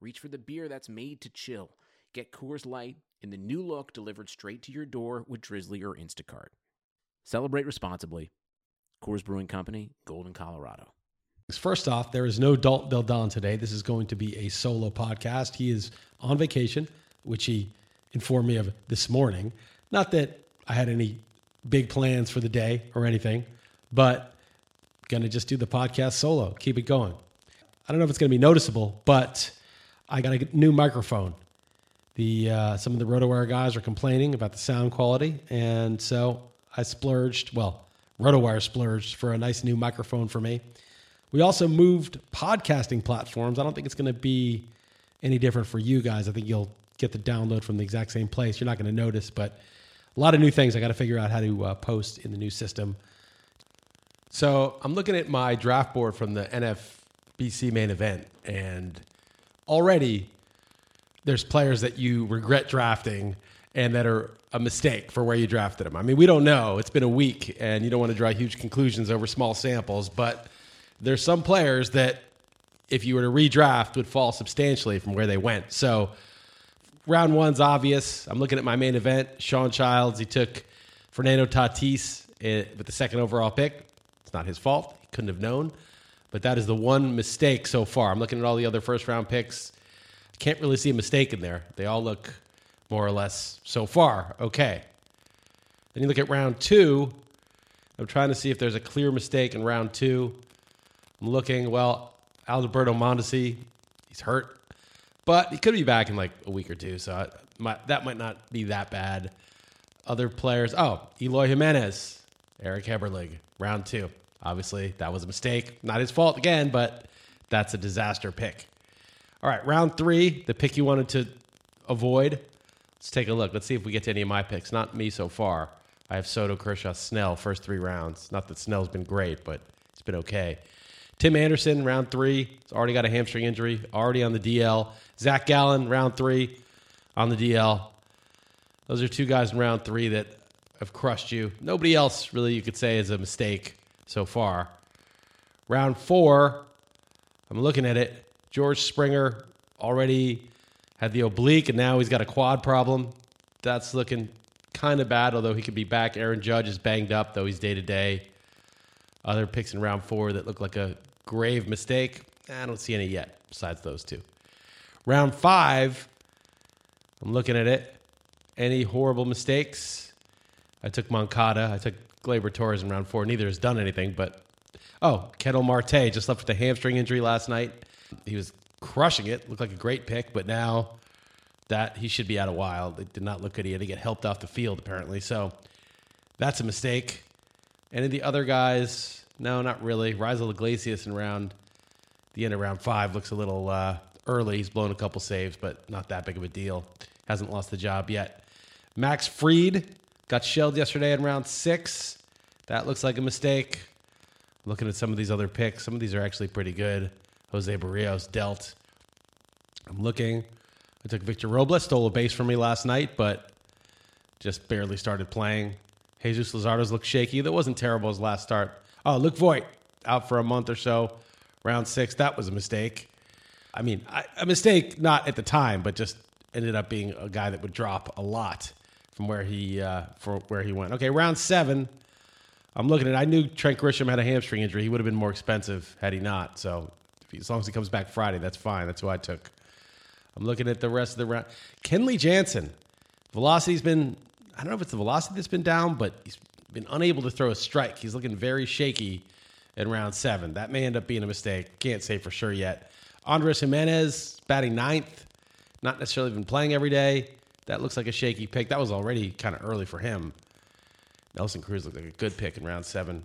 reach for the beer that's made to chill. Get Coors Light in the new look delivered straight to your door with Drizzly or Instacart. Celebrate responsibly. Coors Brewing Company, Golden, Colorado. First off, there is no Dalton Del Don today. This is going to be a solo podcast. He is on vacation, which he informed me of this morning. Not that I had any big plans for the day or anything, but going to just do the podcast solo, keep it going. I don't know if it's going to be noticeable, but I got a new microphone. The uh, some of the RotoWire guys are complaining about the sound quality, and so I splurged. Well, RotoWire splurged for a nice new microphone for me. We also moved podcasting platforms. I don't think it's going to be any different for you guys. I think you'll get the download from the exact same place. You're not going to notice, but a lot of new things I got to figure out how to uh, post in the new system. So I'm looking at my draft board from the NFBC main event, and already there's players that you regret drafting and that are a mistake for where you drafted them. I mean, we don't know. It's been a week, and you don't want to draw huge conclusions over small samples, but there's some players that, if you were to redraft, would fall substantially from where they went. So, round one's obvious. I'm looking at my main event. Sean Childs, he took Fernando Tatis eh, with the second overall pick. It's not his fault. He couldn't have known. But that is the one mistake so far. I'm looking at all the other first round picks. I Can't really see a mistake in there. They all look more or less so far okay. Then you look at round two. I'm trying to see if there's a clear mistake in round two. I'm looking, well, Alberto Mondesi, he's hurt, but he could be back in like a week or two, so I, might, that might not be that bad. Other players, oh, Eloy Jimenez, Eric Heberlig, round two. Obviously, that was a mistake. Not his fault again, but that's a disaster pick. All right, round three, the pick you wanted to avoid. Let's take a look. Let's see if we get to any of my picks. Not me so far. I have Soto, Kershaw, Snell, first three rounds. Not that Snell's been great, but it's been okay. Tim Anderson, round three. He's already got a hamstring injury, already on the DL. Zach Gallen, round three, on the DL. Those are two guys in round three that have crushed you. Nobody else really you could say is a mistake so far. Round four, I'm looking at it. George Springer already had the oblique, and now he's got a quad problem. That's looking kind of bad, although he could be back. Aaron Judge is banged up, though he's day to day. Other picks in round four that look like a grave mistake. I don't see any yet, besides those two. Round five, I'm looking at it. Any horrible mistakes? I took Moncada. I took Gleyber Torres in round four. Neither has done anything, but oh, Ketel Marte just left with a hamstring injury last night. He was crushing it. Looked like a great pick, but now that he should be out a while. It did not look good. He had to get helped off the field apparently. So that's a mistake. Any of the other guys? No, not really. Raisel Iglesias in round the end of round five looks a little uh, early. He's blown a couple saves, but not that big of a deal. Hasn't lost the job yet. Max Fried got shelled yesterday in round six. That looks like a mistake. Looking at some of these other picks, some of these are actually pretty good. Jose Berrios dealt. I'm looking. I took Victor Robles, stole a base from me last night, but just barely started playing. Jesus Luzardo's looked shaky. That wasn't terrible his last start. Oh, Luke Voit out for a month or so. Round six, that was a mistake. I mean, I, a mistake not at the time, but just ended up being a guy that would drop a lot from where he uh, for where he went. Okay, round seven. I'm looking at. I knew Trent Grisham had a hamstring injury. He would have been more expensive had he not. So he, as long as he comes back Friday, that's fine. That's who I took. I'm looking at the rest of the round. Kenley Jansen, velocity's been. I don't know if it's the velocity that's been down, but he's been unable to throw a strike. He's looking very shaky in round seven. That may end up being a mistake. Can't say for sure yet. Andres Gimenez batting ninth, not necessarily been playing every day. That looks like a shaky pick. That was already kind of early for him. Nelson Cruz looked like a good pick in round seven.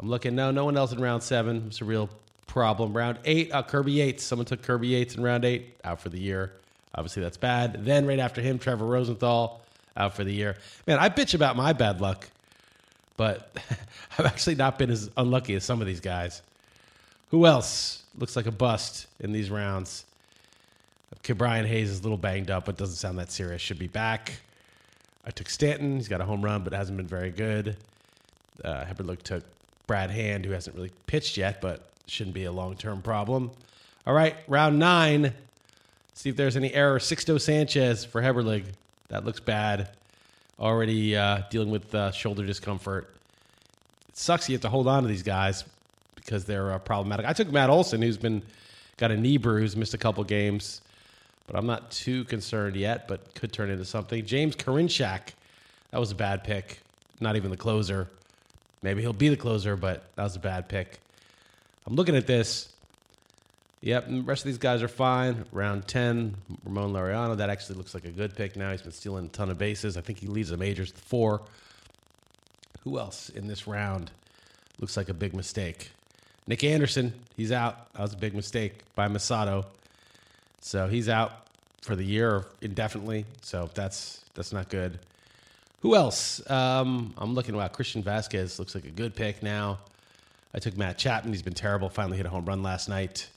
I'm looking, no, no one else in round seven. It's a real problem. Round eight, uh, Kirby Yates. Someone took Kirby Yates in round eight, out for the year. Obviously, that's bad. Then right after him, Trevor Rosenthal, out for the year. Man, I bitch about my bad luck, but I've actually not been as unlucky as some of these guys. Who else looks like a bust in these rounds? Brian Hayes is a little banged up, but doesn't sound that serious. Should be back. I took Stanton. He's got a home run, but hasn't been very good. Uh, took Brad Hand, who hasn't really pitched yet, but shouldn't be a long term problem. All right, round nine. See if there's any error. Sixto Sanchez for Heberlig. That looks bad. Already uh, dealing with uh, shoulder discomfort. It sucks you have to hold on to these guys because they're uh, problematic. I took Matt Olson, who's been got a knee bruise, missed a couple games, but I'm not too concerned yet. But could turn into something. James Karinchak, that was a bad pick. Not even the closer. Maybe he'll be the closer, but that was a bad pick. I'm looking at this. Yep, the rest of these guys are fine. Round 10, Ramon Laureano. That actually looks like a good pick now. He's been stealing a ton of bases. I think he leads the majors with four. Who else in this round looks like a big mistake? Nick Anderson, he's out. That was a big mistake by Masato. So he's out for the year indefinitely. So that's that's not good. Who else? Um, I'm looking. Wow, Christian Vazquez looks like a good pick now. I took Matt Chapman. He's been terrible. Finally hit a home run last night.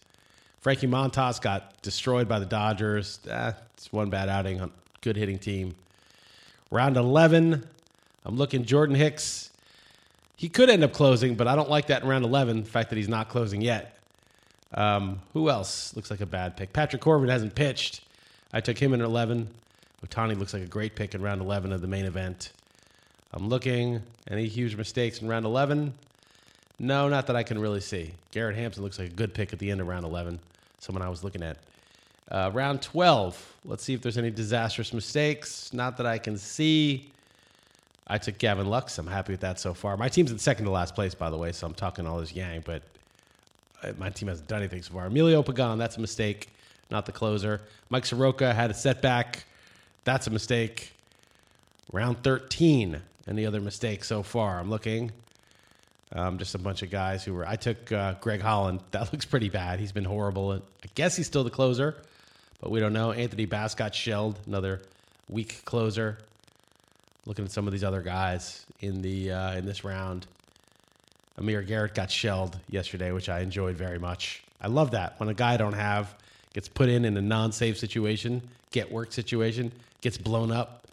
Frankie Montas got destroyed by the Dodgers. It's one bad outing on good hitting team. Round 11, I'm looking Jordan Hicks. He could end up closing, but I don't like that in round 11, the fact that he's not closing yet. Um, who else looks like a bad pick? Patrick Corbin hasn't pitched. I took him in 11. Ohtani looks like a great pick in round 11 of the main event. I'm looking. Any huge mistakes in round 11? No, not that I can really see. Garrett Hampson looks like a good pick at the end of round 11. Someone I was looking at. Uh, round 12. Let's see if there's any disastrous mistakes. Not that I can see. I took Gavin Lux. I'm happy with that so far. My team's in second to last place, by the way, so I'm talking all this yang, but my team hasn't done anything so far. Emilio Pagan, that's a mistake, not the closer. Mike Soroka had a setback. That's a mistake. Round 13. Any other mistakes so far? I'm looking. Um, just a bunch of guys who were. I took uh, Greg Holland. That looks pretty bad. He's been horrible. I guess he's still the closer, but we don't know. Anthony Bass got shelled. Another weak closer. Looking at some of these other guys in the uh, in this round. Amir Garrett got shelled yesterday, which I enjoyed very much. I love that when a guy I don't have gets put in in a non-safe situation, get work situation, gets blown up.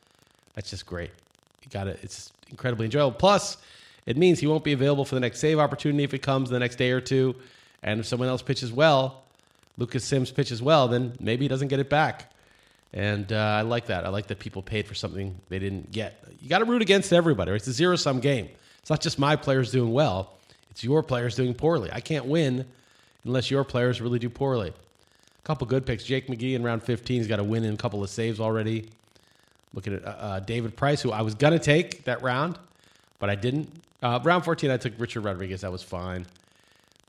That's just great. You got it. It's incredibly enjoyable. Plus, it means he won't be available for the next save opportunity if it comes the next day or two. And if someone else pitches well, Lucas Sims pitches well, then maybe he doesn't get it back. And uh, I like that. I like that people paid for something they didn't get. You got to root against everybody. It's a zero sum game. It's not just my players doing well, it's your players doing poorly. I can't win unless your players really do poorly. A couple good picks. Jake McGee in round 15. He's got a win in a couple of saves already. Looking at uh, uh David Price, who I was going to take that round, but I didn't. Uh, round 14, I took Richard Rodriguez. That was fine.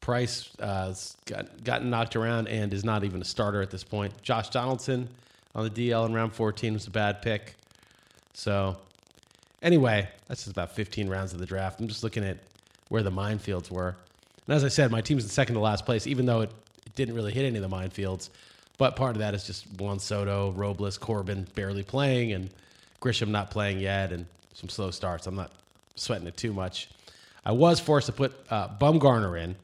Price uh, got, gotten knocked around and is not even a starter at this point. Josh Donaldson on the DL in round 14 was a bad pick. So, anyway, that's just about 15 rounds of the draft. I'm just looking at where the minefields were. And as I said, my team's in second to last place, even though it, it didn't really hit any of the minefields. But part of that is just Juan Soto, Robles, Corbin barely playing, and Grisham not playing yet, and some slow starts. I'm not sweating it too much. I was forced to put uh, Bumgarner in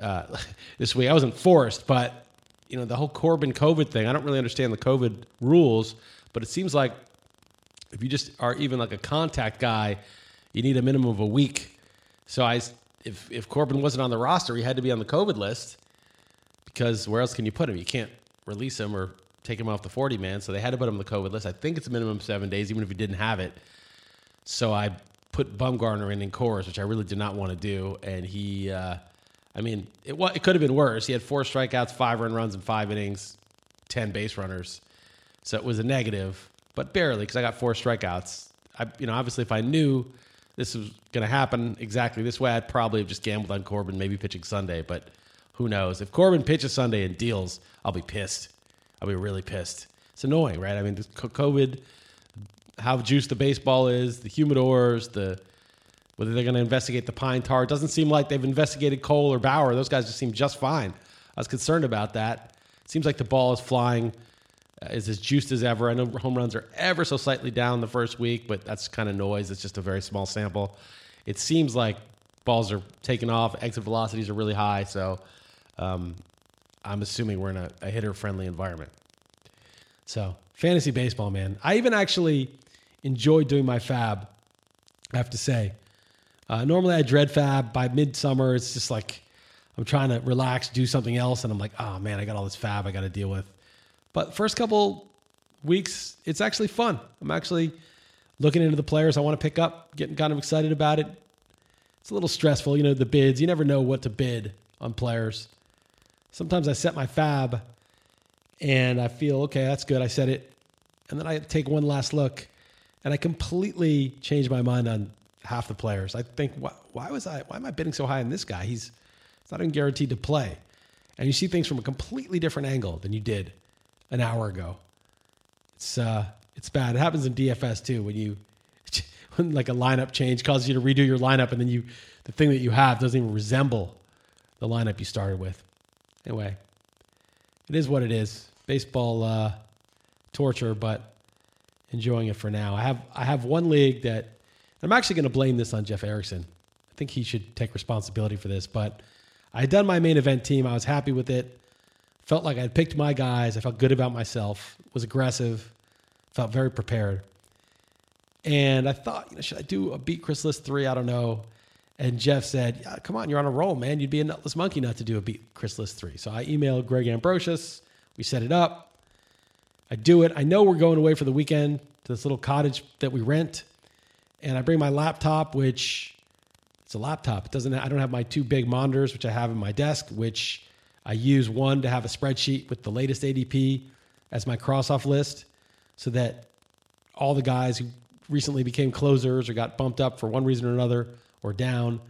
uh, this week. I wasn't forced, but you know the whole Corbin COVID thing. I don't really understand the COVID rules, but it seems like if you just are even like a contact guy, you need a minimum of a week. So I, if if Corbin wasn't on the roster, he had to be on the COVID list because where else can you put him? You can't release him or take him off the 40 man. So they had to put him on the COVID list. I think it's a minimum of seven days, even if he didn't have it. So I put Bumgarner in in Coors, which I really did not want to do, and he. Uh, I mean, it it could have been worse. He had four strikeouts, five run runs and five innings, ten base runners, so it was a negative, but barely because I got four strikeouts. I, you know, obviously, if I knew this was going to happen exactly this way, I'd probably have just gambled on Corbin, maybe pitching Sunday. But who knows? If Corbin pitches Sunday and deals, I'll be pissed. I'll be really pissed. It's annoying, right? I mean, COVID, how juiced the baseball is, the humidors, the Whether they're going to investigate the pine tar, it doesn't seem like they've investigated Cole or Bauer. Those guys just seem just fine. I was concerned about that. It seems like the ball is flying, is as juiced as ever. I know home runs are ever so slightly down the first week, but that's kind of noise. It's just a very small sample. It seems like balls are taking off, exit velocities are really high. So um, I'm assuming we're in a, a hitter friendly environment. So, fantasy baseball, man. I even actually enjoy doing my fab, I have to say. Uh, normally I dread fab. By midsummer, it's just like I'm trying to relax, do something else, and I'm like, oh man, I got all this fab I got to deal with. But first couple weeks, it's actually fun. I'm actually looking into the players I want to pick up, getting kind of excited about it. It's a little stressful, you know, the bids. You never know what to bid on players. Sometimes I set my fab and I feel, okay, that's good. I set it. And then I take one last look and I completely change my mind on half the players. I think, why, why was I, why am I bidding so high on this guy? He's, it's not even guaranteed to play. And you see things from a completely different angle than you did an hour ago. It's, uh, it's bad. It happens in DFS too when you, when like a lineup change causes you to redo your lineup and then you, the thing that you have doesn't even resemble the lineup you started with. Anyway, it is what it is. Baseball uh, torture, but enjoying it for now. I have I have one league that I'm actually going to blame this on Jeff Erickson. I think he should take responsibility for this, but I had done my main event team. I was happy with it. Felt like I'd picked my guys. I felt good about myself. Was aggressive. Felt very prepared. And I thought, you know, should I do a beat Chris Liss three? I don't know. And Jeff said, yeah, "Come on, you're on a roll, man. You'd be a nutless monkey not to do a beat Chris Liss three. So I emailed Greg Ambrosius. We set it up. I do it. I know we're going away for the weekend to this little cottage that we rent, and I bring my laptop, which it's a laptop. It doesn't. I don't have my two big monitors, which I have in my desk, which I use one to have a spreadsheet with the latest ADP as my cross off list, so that all the guys who recently became closers or got bumped up for one reason or another or down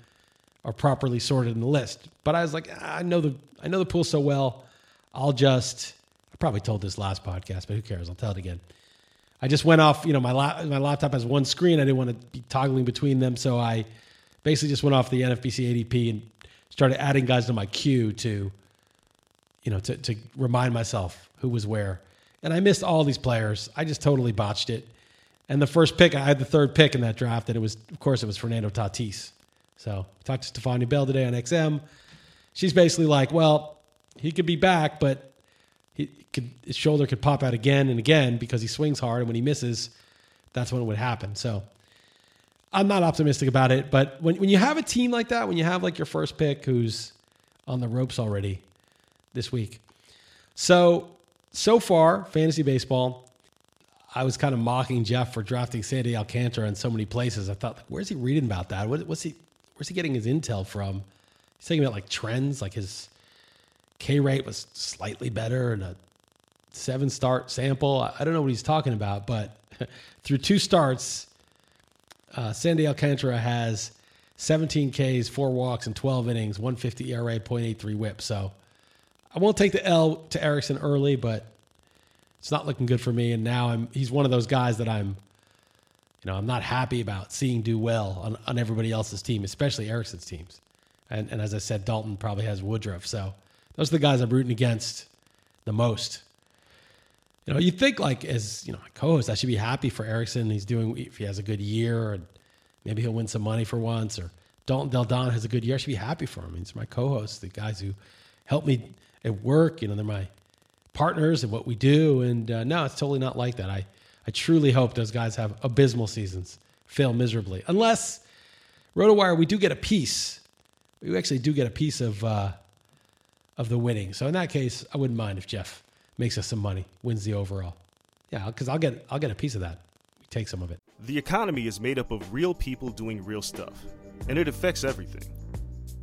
are properly sorted in the list. But I was like, ah, I know the I know the pool so well. I'll just I probably told this last podcast, but who cares? I'll tell it again. I just went off, you know, my la- my laptop has one screen. I didn't want to be toggling between them, so I basically just went off the NFBC ADP and started adding guys to my queue to you know, to to remind myself who was where. And I missed all these players. I just totally botched it. And the first pick, I had the third pick in that draft, and it was, of course, it was Fernando Tatis. So talked to Stephania Bell today on XM. She's basically like, well, he could be back, but he could, his shoulder could pop out again and again because he swings hard, and when he misses, that's when it would happen. So I'm not optimistic about it, but when when you have a team like that, when you have like your first pick who's on the ropes already this week, so so far fantasy baseball I was kind of mocking Jeff for drafting Sandy Alcantara in so many places. I thought, where's he reading about that? What, what's he? Where's he getting his intel from? He's talking about like trends, like his K rate was slightly better and a seven start sample. I don't know what he's talking about, but through two starts, uh, Sandy Alcantara has 17 Ks, four walks, and 12 innings, 150 ERA, 0.83 whip. So I won't take the L to Erickson early, but it's not looking good for me. And now I'm he's one of those guys that I'm, you know, I'm not happy about seeing do well on, on everybody else's team, especially Erickson's teams. And and as I said, Dalton probably has Woodruff. So those are the guys I'm rooting against the most. You know, you think like as you know, my co-host, I should be happy for Erickson. He's doing if he has a good year, and maybe he'll win some money for once. Or Dalton Del Don has a good year. I should be happy for him. He's my co-host, the guys who help me at work. You know, they're my partners and what we do. And uh, no, it's totally not like that. I, I truly hope those guys have abysmal seasons, fail miserably. Unless RotoWire, we do get a piece. We actually do get a piece of uh, of the winning. So in that case, I wouldn't mind if Jeff makes us some money, wins the overall. Yeah, because I'll get I'll get a piece of that. We take some of it. The economy is made up of real people doing real stuff, and it affects everything.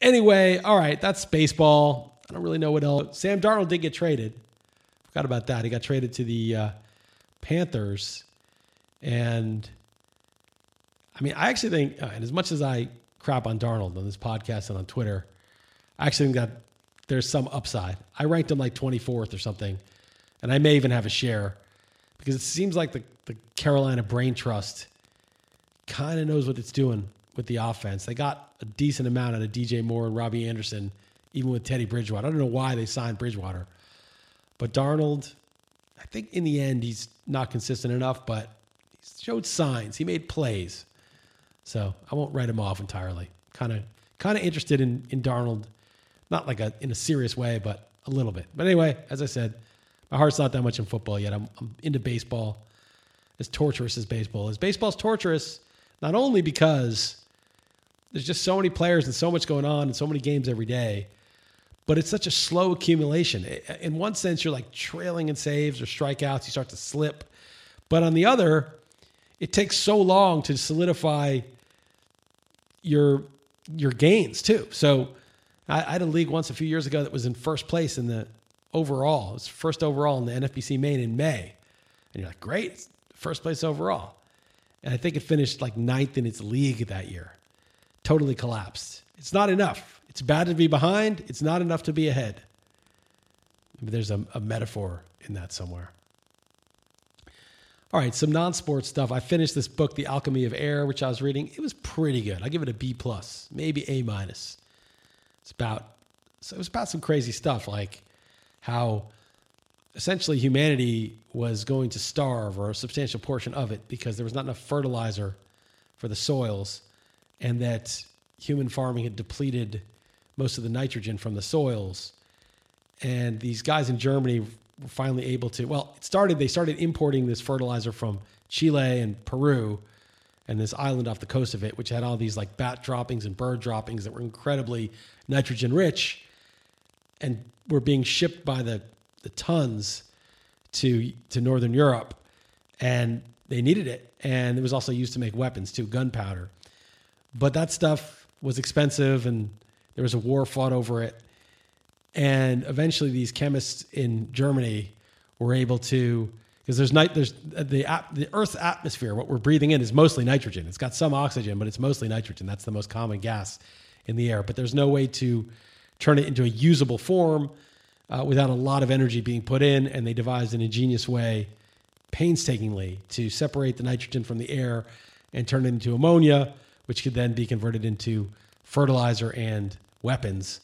Anyway, all right, that's baseball. I don't really know what else. Sam Darnold did get traded. Forgot about that. He got traded to the uh, Panthers, and I mean, I actually think, uh, and as much as I crap on Darnold on this podcast and on Twitter, I actually think that there's some upside. I ranked him like 24th or something, and I may even have a share because it seems like the, the Carolina Brain Trust kind of knows what it's doing with the offense. They got a decent amount out of DJ Moore and Robbie Anderson, even with Teddy Bridgewater. I don't know why they signed Bridgewater, but Darnold, I think in the end he's not consistent enough, but he showed signs. He made plays, so I won't write him off entirely. Kind of, kind of interested in in Darnold, not like a in a serious way, but a little bit. But anyway, as I said, my heart's not that much in football yet. I'm, I'm into baseball. As torturous as baseball is, baseball's torturous not only because there's just so many players and so much going on and so many games every day, but it's such a slow accumulation. In one sense, you're like trailing in saves or strikeouts, you start to slip. But on the other, it takes so long to solidify your your gains too. So I, I, had a league once a few years ago that was in first place in the overall. It was first overall in the NFBC main in May. And you're like, great, first place overall. And I think it finished like ninth in its league that year. Totally collapsed. It's not enough. It's bad to be behind. It's not enough to be ahead. There's a, a metaphor in that somewhere. All right, some non-sports stuff. I finished this book, The Alchemy of Air, which I was reading. It was pretty good. I give it a B plus, maybe A minus. It's about so it was about some crazy stuff like how essentially humanity was going to starve or a substantial portion of it because there was not enough fertilizer for the soils and that human farming had depleted most of the nitrogen from the soils. And these guys in Germany were finally able to well it started they started importing this fertilizer from Chile and Peru and this island off the coast of it which had all these like bat droppings and bird droppings that were incredibly nitrogen rich and were being shipped by the the tons to to northern Europe, and they needed it, and it was also used to make weapons too, gunpowder. But that stuff was expensive, and there was a war fought over it. And eventually, these chemists in Germany were able to because there's night there's the the Earth's atmosphere. What we're breathing in is mostly nitrogen. It's got some oxygen, but it's mostly nitrogen. That's the most common gas in the air. But there's no way to turn it into a usable form uh, without a lot of energy being put in, and they devised an ingenious way, painstakingly, to separate the nitrogen from the air and turn it into ammonia, which could then be converted into fertilizer and weapons.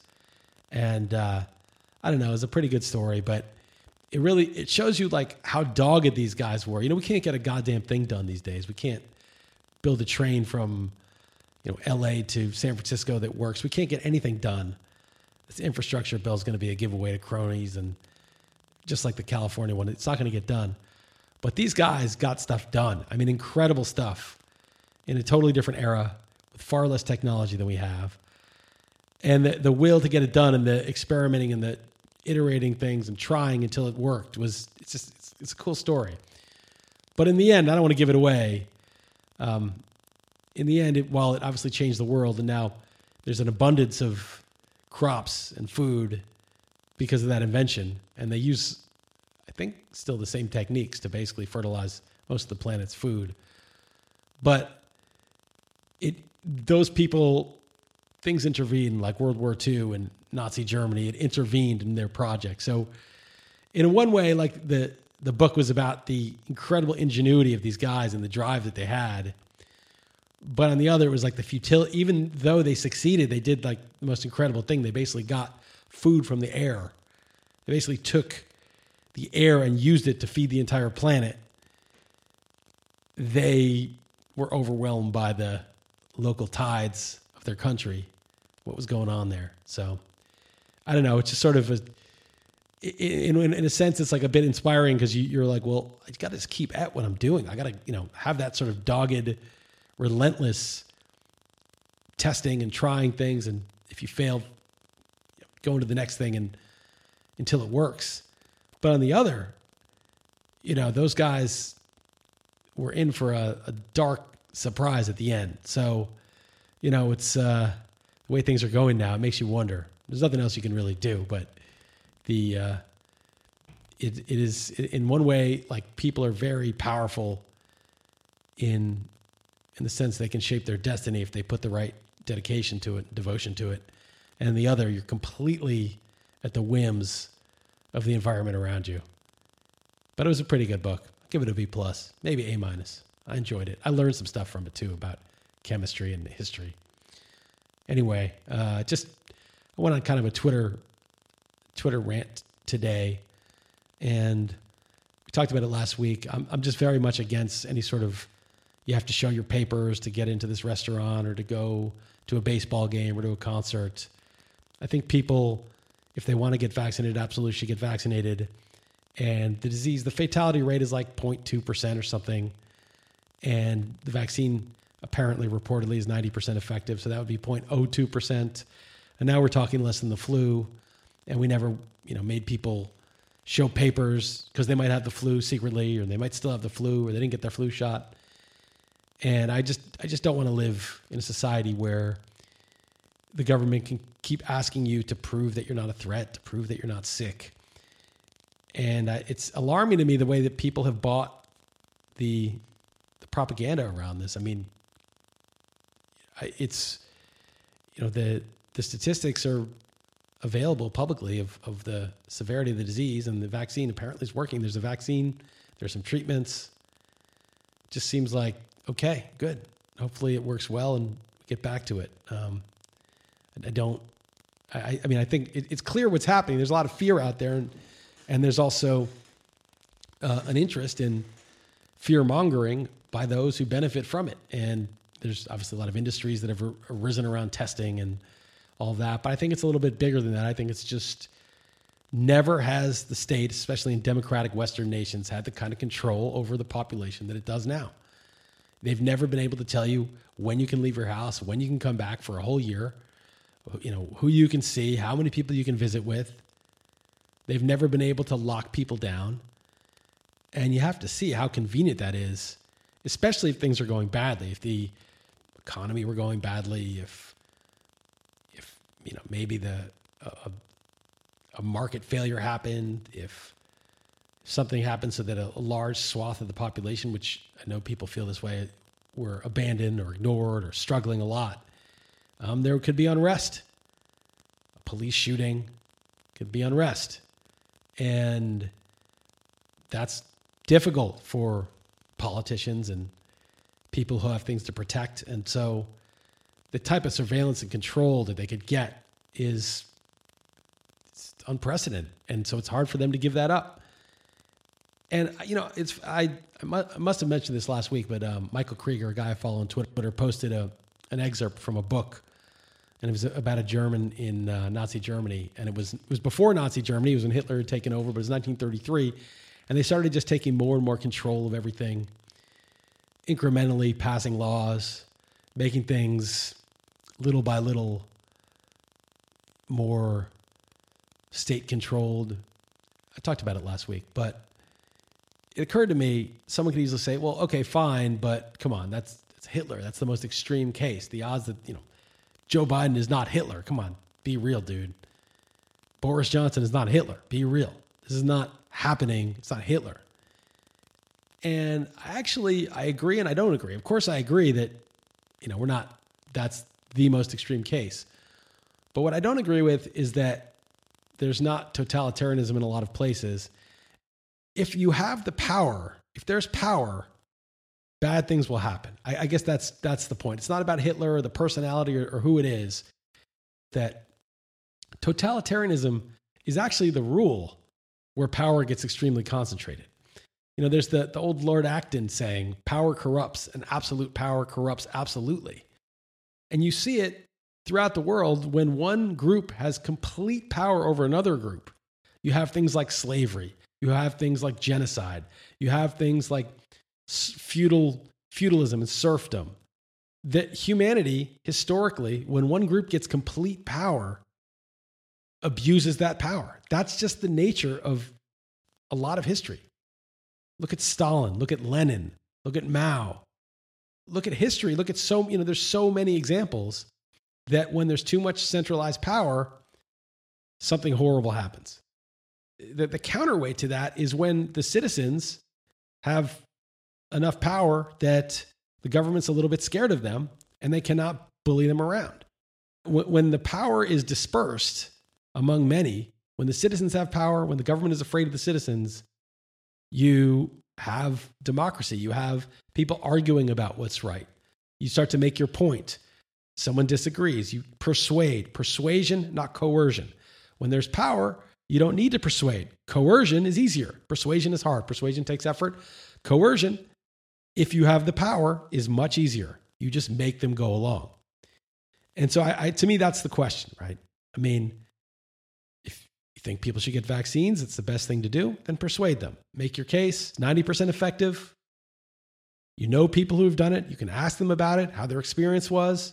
And uh, I don't know, it's a pretty good story, but it really it shows you like how dogged these guys were. You know, we can't get a goddamn thing done these days. We can't build a train from you know L.A. to San Francisco that works. We can't get anything done this infrastructure bill is going to be a giveaway to cronies and just like the California one, it's not going to get done. But these guys got stuff done. I mean, incredible stuff in a totally different era with far less technology than we have. And the, the will to get it done and the experimenting and the iterating things and trying until it worked was, it's just, it's, it's a cool story. But in the end, I don't want to give it away. Um, in the end, it, while it obviously changed the world and now there's an abundance of crops and food because of that invention. And they use, I think, still the same techniques to basically fertilize most of the planet's food. But it those people things intervened like World War II and Nazi Germany. It intervened in their project. So in one way, like the the book was about the incredible ingenuity of these guys and the drive that they had but on the other, it was like the futility. Even though they succeeded, they did like the most incredible thing. They basically got food from the air. They basically took the air and used it to feed the entire planet. They were overwhelmed by the local tides of their country, what was going on there. So I don't know. It's just sort of a, in, in, in a sense, it's like a bit inspiring because you, you're like, well, I got to keep at what I'm doing. I got to, you know, have that sort of dogged relentless testing and trying things. And if you fail, going to the next thing and until it works. But on the other, you know, those guys were in for a, a dark surprise at the end. So, you know, it's uh, the way things are going now, it makes you wonder. There's nothing else you can really do, but the uh, it it is in one way like people are very powerful in in the sense they can shape their destiny if they put the right dedication to it, devotion to it, and the other you're completely at the whims of the environment around you. But it was a pretty good book. I'll give it a B plus, maybe A minus. I enjoyed it. I learned some stuff from it too about chemistry and history. Anyway, uh, just I went on kind of a Twitter Twitter rant today, and we talked about it last week. I'm I'm just very much against any sort of you have to show your papers to get into this restaurant or to go to a baseball game or to a concert. I think people, if they want to get vaccinated, absolutely should get vaccinated. And the disease, the fatality rate is like 0.2% or something. And the vaccine apparently reportedly is 90% effective. So that would be 0.02%. And now we're talking less than the flu. And we never, you know, made people show papers because they might have the flu secretly or they might still have the flu or they didn't get their flu shot. And I just I just don't want to live in a society where the government can keep asking you to prove that you're not a threat, to prove that you're not sick. And it's alarming to me the way that people have bought the propaganda around this. I mean, it's you know the the statistics are available publicly of of the severity of the disease, and the vaccine apparently is working. There's a vaccine. There's some treatments. It just seems like okay, good. Hopefully it works well and get back to it. Um, I don't. I, I mean, I think it, it's clear what's happening. There's a lot of fear out there, and and there's also uh, an interest in fear mongering by those who benefit from it. And there's obviously a lot of industries that have arisen around testing and all that. But I think it's a little bit bigger than that. I think it's just never has the state, especially in democratic Western nations, had the kind of control over the population that it does now. They've never been able to tell you when you can leave your house, when you can come back for a whole year, you know, who you can see, how many people you can visit with. They've never been able to lock people down. And you have to see how convenient that is, especially if things are going badly. If the economy were going badly, if if you know maybe the a, a market failure happened, if something happened so that a, large swath of the population, which I know people feel this way, were abandoned or ignored or struggling a lot, um, there could be unrest. A police shooting could be unrest. And that's difficult for politicians and people who have things to protect. And so the type of surveillance and control that they could get is unprecedented. And so it's hard for them to give that up. And you know, it's I, I must have mentioned this last week, but um, Michael Krieger, a guy I follow on Twitter, posted a an excerpt from a book, and it was about a German in uh, Nazi Germany, and it was it was before Nazi Germany. It was when Hitler had taken over, but it was 1933, and they started just taking more and more control of everything, incrementally passing laws, making things little by little more state controlled. I talked about it last week, but it occurred to me someone could easily say, well, okay, fine, but come on, that's, that's Hitler. That's the most extreme case. The odds that, you know, Joe Biden is not Hitler. Come on, be real, dude. Boris Johnson is not Hitler. Be real. This is not happening. It's not Hitler. And actually, I agree and I don't agree. Of course, I agree that, you know, we're not, that's the most extreme case. But what I don't agree with is that there's not totalitarianism in a lot of places if you have the power, if there's power, bad things will happen. I, I guess that's that's the point. It's not about Hitler or the personality or, or who it is. That totalitarianism is actually the rule where power gets extremely concentrated. You know, there's the, the old Lord Acton saying, power corrupts and absolute power corrupts absolutely. And you see it throughout the world when one group has complete power over another group. You have things like slavery, you have things like genocide. You have things like feudal feudalism and serfdom. That humanity historically, when one group gets complete power, abuses that power. That's just the nature of a lot of history. Look at Stalin, look at Lenin, look at Mao. Look at history, look at so, you know, there's so many examples that when there's too much centralized power, something horrible happens. The, the counterweight to that is when the citizens have enough power that the government's a little bit scared of them and they cannot bully them around. When the power is dispersed among many, when the citizens have power, when the government is afraid of the citizens, you have democracy. You have people arguing about what's right. You start to make your point. Someone disagrees. You persuade. Persuasion, not coercion. When there's power, you don't need to persuade. Coercion is easier. Persuasion is hard. Persuasion takes effort. Coercion, if you have the power, is much easier. You just make them go along. And so, I, I, to me, that's the question, right? I mean, think people should get vaccines, it's the best thing to do, then persuade them. Make your case 90% effective. You know people who have done it. You can ask them about it, how their experience was.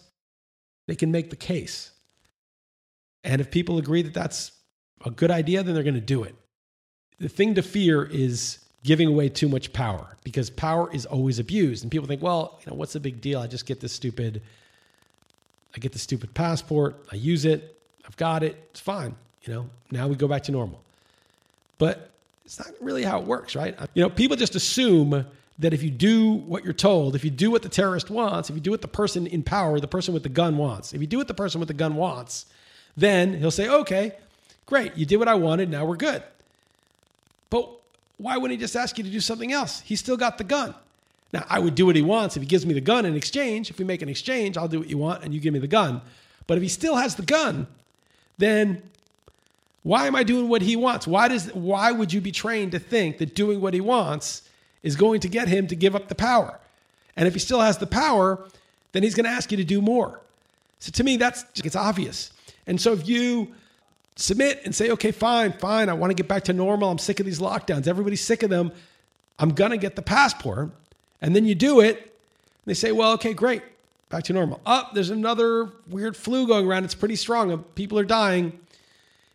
They can make the case. And if people agree that that's a good idea, then they're going to do it. The thing to fear is giving away too much power because power is always abused. And people think, well, you know, what's the big deal? I just get this stupid, I get the stupid passport, I use it, I've got it, it's fine. You know, now we go back to normal. But it's not really how it works, right? You know, people just assume that if you do what you're told, if you do what the terrorist wants, if you do what the person in power, the person with the gun wants, if you do what the person with the gun wants, then he'll say, okay, great, you did what I wanted, now we're good. But why wouldn't he just ask you to do something else? He's still got the gun. Now, I would do what he wants if he gives me the gun in exchange. If we make an exchange, I'll do what you want and you give me the gun. But if he still has the gun, then why am I doing what he wants? Why does why would you be trained to think that doing what he wants is going to get him to give up the power? And if he still has the power, then he's going to ask you to do more. So to me, that's it's obvious. And so if you submit and say, okay, fine, fine, I want to get back to normal. I'm sick of these lockdowns. Everybody's sick of them. I'm going to get the passport. And then you do it. And they say, well, okay, great, back to normal. Up, oh, there's another weird flu going around. It's pretty strong. People are dying.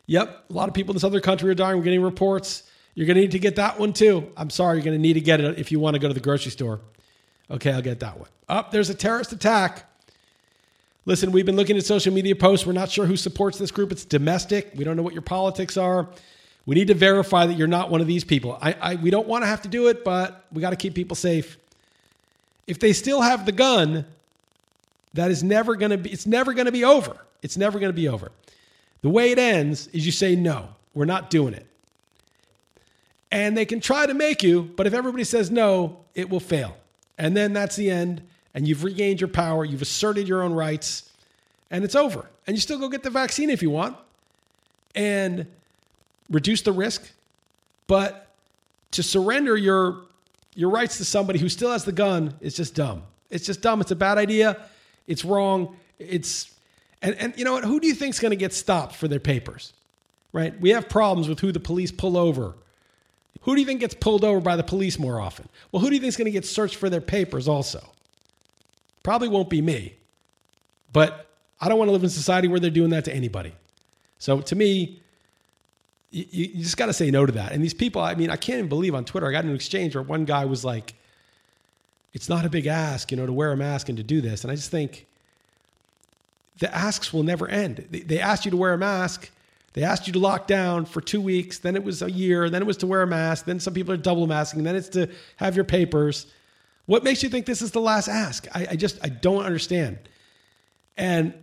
Yep, a lot of people in this other country are dying. We're getting reports. You're going to need to get that one too. I'm sorry, you're going to need to get it if you want to go to the grocery store. Okay, I'll get that one. Up, oh, there's a terrorist attack. Listen, we've been looking at social media posts. We're not sure who supports this group. It's domestic. We don't know what your politics are. We need to verify that you're not one of these people. I, I we don't want to have to do it, but we got to keep people safe. If they still have the gun, that is never going to be. It's never going to be over. It's never going to be over. The way it ends is you say no. We're not doing it. And they can try to make you, but if everybody says no, it will fail. And then that's the end and you've regained your power, you've asserted your own rights, and it's over. And you still go get the vaccine if you want and reduce the risk. But to surrender your your rights to somebody who still has the gun is just dumb. It's just dumb. It's a bad idea. It's wrong. It's and and you know what? Who do you think is going to get stopped for their papers? Right? We have problems with who the police pull over. Who do you think gets pulled over by the police more often? Well, who do you think is going to get searched for their papers also? Probably won't be me, but I don't want to live in a society where they're doing that to anybody. So to me, you, you just got to say no to that. And these people, I mean, I can't even believe on Twitter, I got an exchange where one guy was like, it's not a big ask, you know, to wear a mask and to do this. And I just think the asks will never end. They, asked you to wear a mask. They asked you to lock down for two weeks. Then it was a year. Then it was to wear a mask. Then some people are double masking. Then it's to have your papers. What makes you think this is the last ask? I, I just I don't understand. And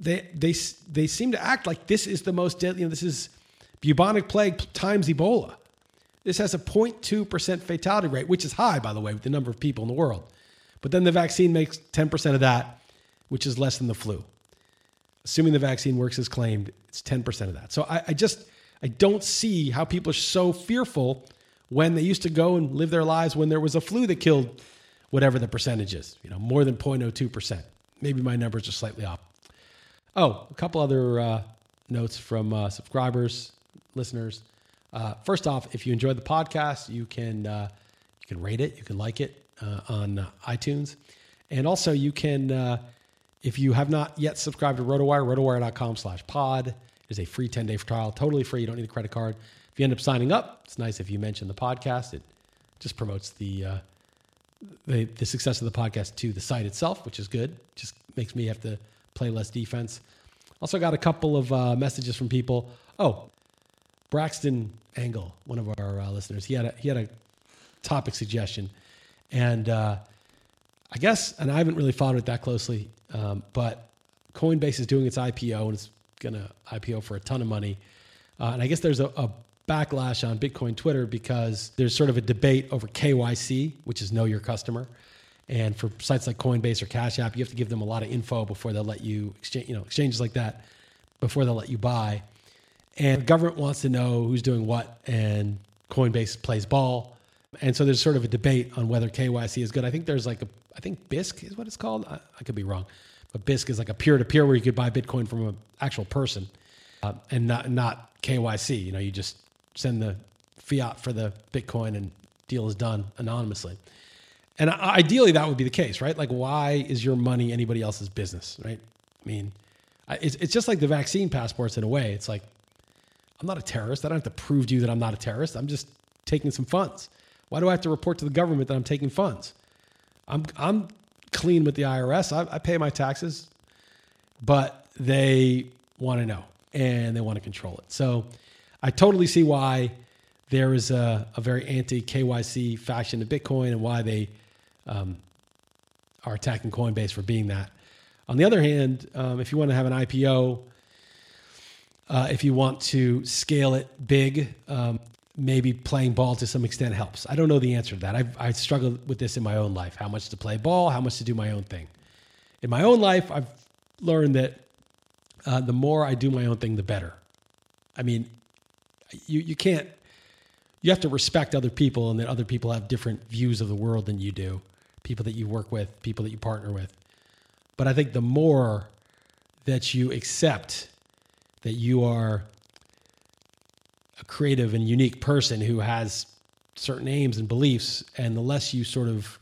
they they they seem to act like this is the most deadly. You know, this is bubonic plague times Ebola. This has a 0.2% fatality rate, which is high, by the way, with the number of people in the world. But then the vaccine makes 10% of that, which is less than the flu. Assuming the vaccine works as claimed, it's 10% of that. So I, I just I don't see how people are so fearful when they used to go and live their lives when there was a flu that killed whatever the percentage is, you know, more than 0.02%. Maybe my numbers are slightly off. Oh, a couple other uh, notes from uh, subscribers, listeners. Uh, first off, if you enjoyed the podcast, you can uh, you can rate it, you can like it uh, on uh, iTunes, and also you can, if you have not yet subscribed to RotoWire, rotowire.com slash pod is a free 10 day trial, totally free. You don't need a credit card. If you end up signing up, it's nice if you mention the podcast. It just promotes the, uh, the, the success of the podcast to the site itself, which is good. Just makes me have to play less defense. Also got a couple of uh, messages from people. Oh, Braxton Angle, one of our uh, listeners, he had a, he had a topic suggestion, and uh, I guess, and I haven't really followed it that closely, um, but Coinbase is doing its IPO and it's going to IPO for a ton of money, uh, and I guess there's a, a backlash on Bitcoin Twitter because there's sort of a debate over KYC, which is know your customer. And for sites like Coinbase or Cash App, you have to give them a lot of info before they'll let you exchange, you know, exchanges like that before they'll let you buy. And the government wants to know who's doing what, and Coinbase plays ball. And so there's sort of a debate on whether KYC is good. I think there's like a, I think Bisq is what it's called. I, I could be wrong, but Bisq is like a peer to peer where you could buy Bitcoin from an actual person, uh, and not not KYC. You know, you just send the fiat for the Bitcoin and deal is done anonymously. And ideally, that would be the case, right? Like, why is your money anybody else's business, right? I mean, it's, it's just like the vaccine passports in a way. It's like, I'm not a terrorist. I don't have to prove to you that I'm not a terrorist. I'm just taking some funds. Why do I have to report to the government that I'm taking funds? I'm, I'm clean with the IRS. I, I pay my taxes, but they want to know and they want to control it. So I totally see why there is a, a very anti KYC faction to Bitcoin and why they um, are attacking Coinbase for being that. On the other hand, um, if you want to have an IPO, uh, if you want to scale it big, um, maybe playing ball to some extent helps. I don't know the answer to that. I've, I've struggled with this in my own life how much to play ball, how much to do my own thing. In my own life, I've learned that uh, the more I do my own thing, the better. I mean, you, you can't, you have to respect other people and that other people have different views of the world than you do people that you work with, people that you partner with. But I think the more that you accept that you are creative and unique person who has certain aims and beliefs, and the less you sort of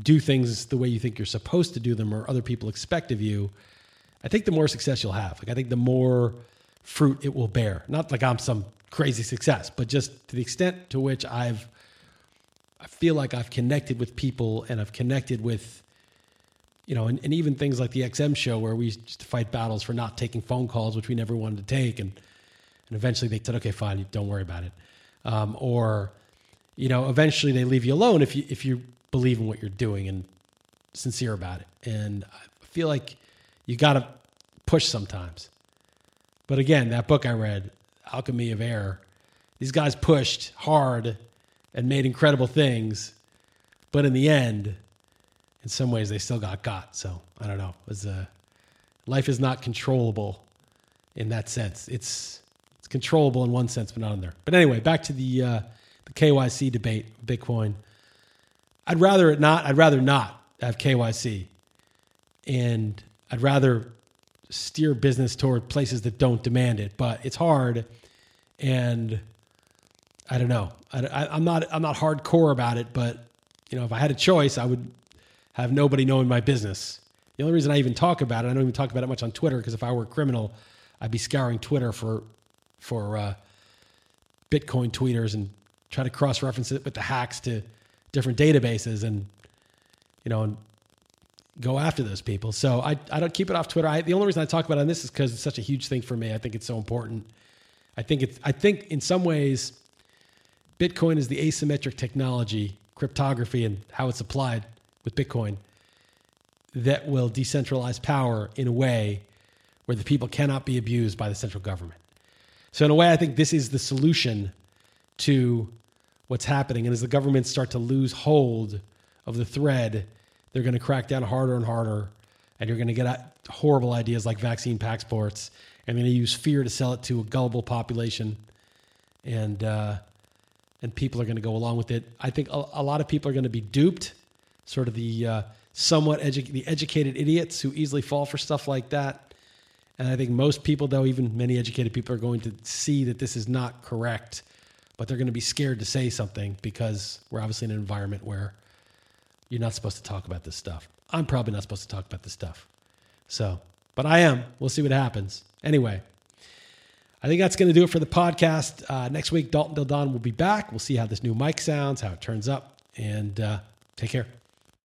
do things the way you think you're supposed to do them or other people expect of you, I think the more success you'll have. Like I think the more fruit it will bear. Not like I'm some crazy success, but just to the extent to which I've I feel like I've connected with people and I've connected with, you know, and, and even things like the XM show where we fight battles for not taking phone calls, which we never wanted to take. And, and eventually they said, okay, fine, don't worry about it. Um, or, you know, eventually they leave you alone if you, if you believe in what you're doing and sincere about it. And I feel like you got to push sometimes. But again, that book I read, Alchemy of Air, these guys pushed hard and made incredible things, but in the end, in some ways, they still got got. So I don't know. It was, uh, life is not controllable in that sense. It's controllable in one sense, but not in there. But anyway, back to the uh, the KYC debate, Bitcoin. I'd rather it not. I'd rather not have KYC, and I'd rather steer business toward places that don't demand it. But it's hard, and I don't know. I, am not I'm not hardcore about it, but you know, if I had a choice, I would have nobody knowing my business. The only reason I even talk about it, I don't even talk about it much on Twitter, because if I were a criminal, I'd be scouring Twitter for for uh, Bitcoin tweeters and try to cross reference it with the hacks to different databases and you know and go after those people. So I I don't keep it off Twitter. I, the only reason I talk about it on this is because it's such a huge thing for me. I think it's so important. I think it's I think in some ways Bitcoin is the asymmetric technology, cryptography, and how it's applied with Bitcoin that will decentralize power in a way where the people cannot be abused by the central government. So, in a way, I think this is the solution to what's happening. And as the governments start to lose hold of the thread, they're going to crack down harder and harder. And you're going to get horrible ideas like vaccine passports. And they're going to use fear to sell it to a gullible population. And, uh, and people are going to go along with it. I think a, a lot of people are going to be duped, sort of the uh, somewhat edu- the educated idiots who easily fall for stuff like that. And I think most people, though, even many educated people, are going to see that this is not correct, but they're going to be scared to say something because we're obviously in an environment where you're not supposed to talk about this stuff. I'm probably not supposed to talk about this stuff. So, but I am. We'll see what happens. Anyway, I think that's going to do it for the podcast. Uh, next week, Dalton Del Don will be back. We'll see how this new mic sounds, how it turns up, and uh, take care.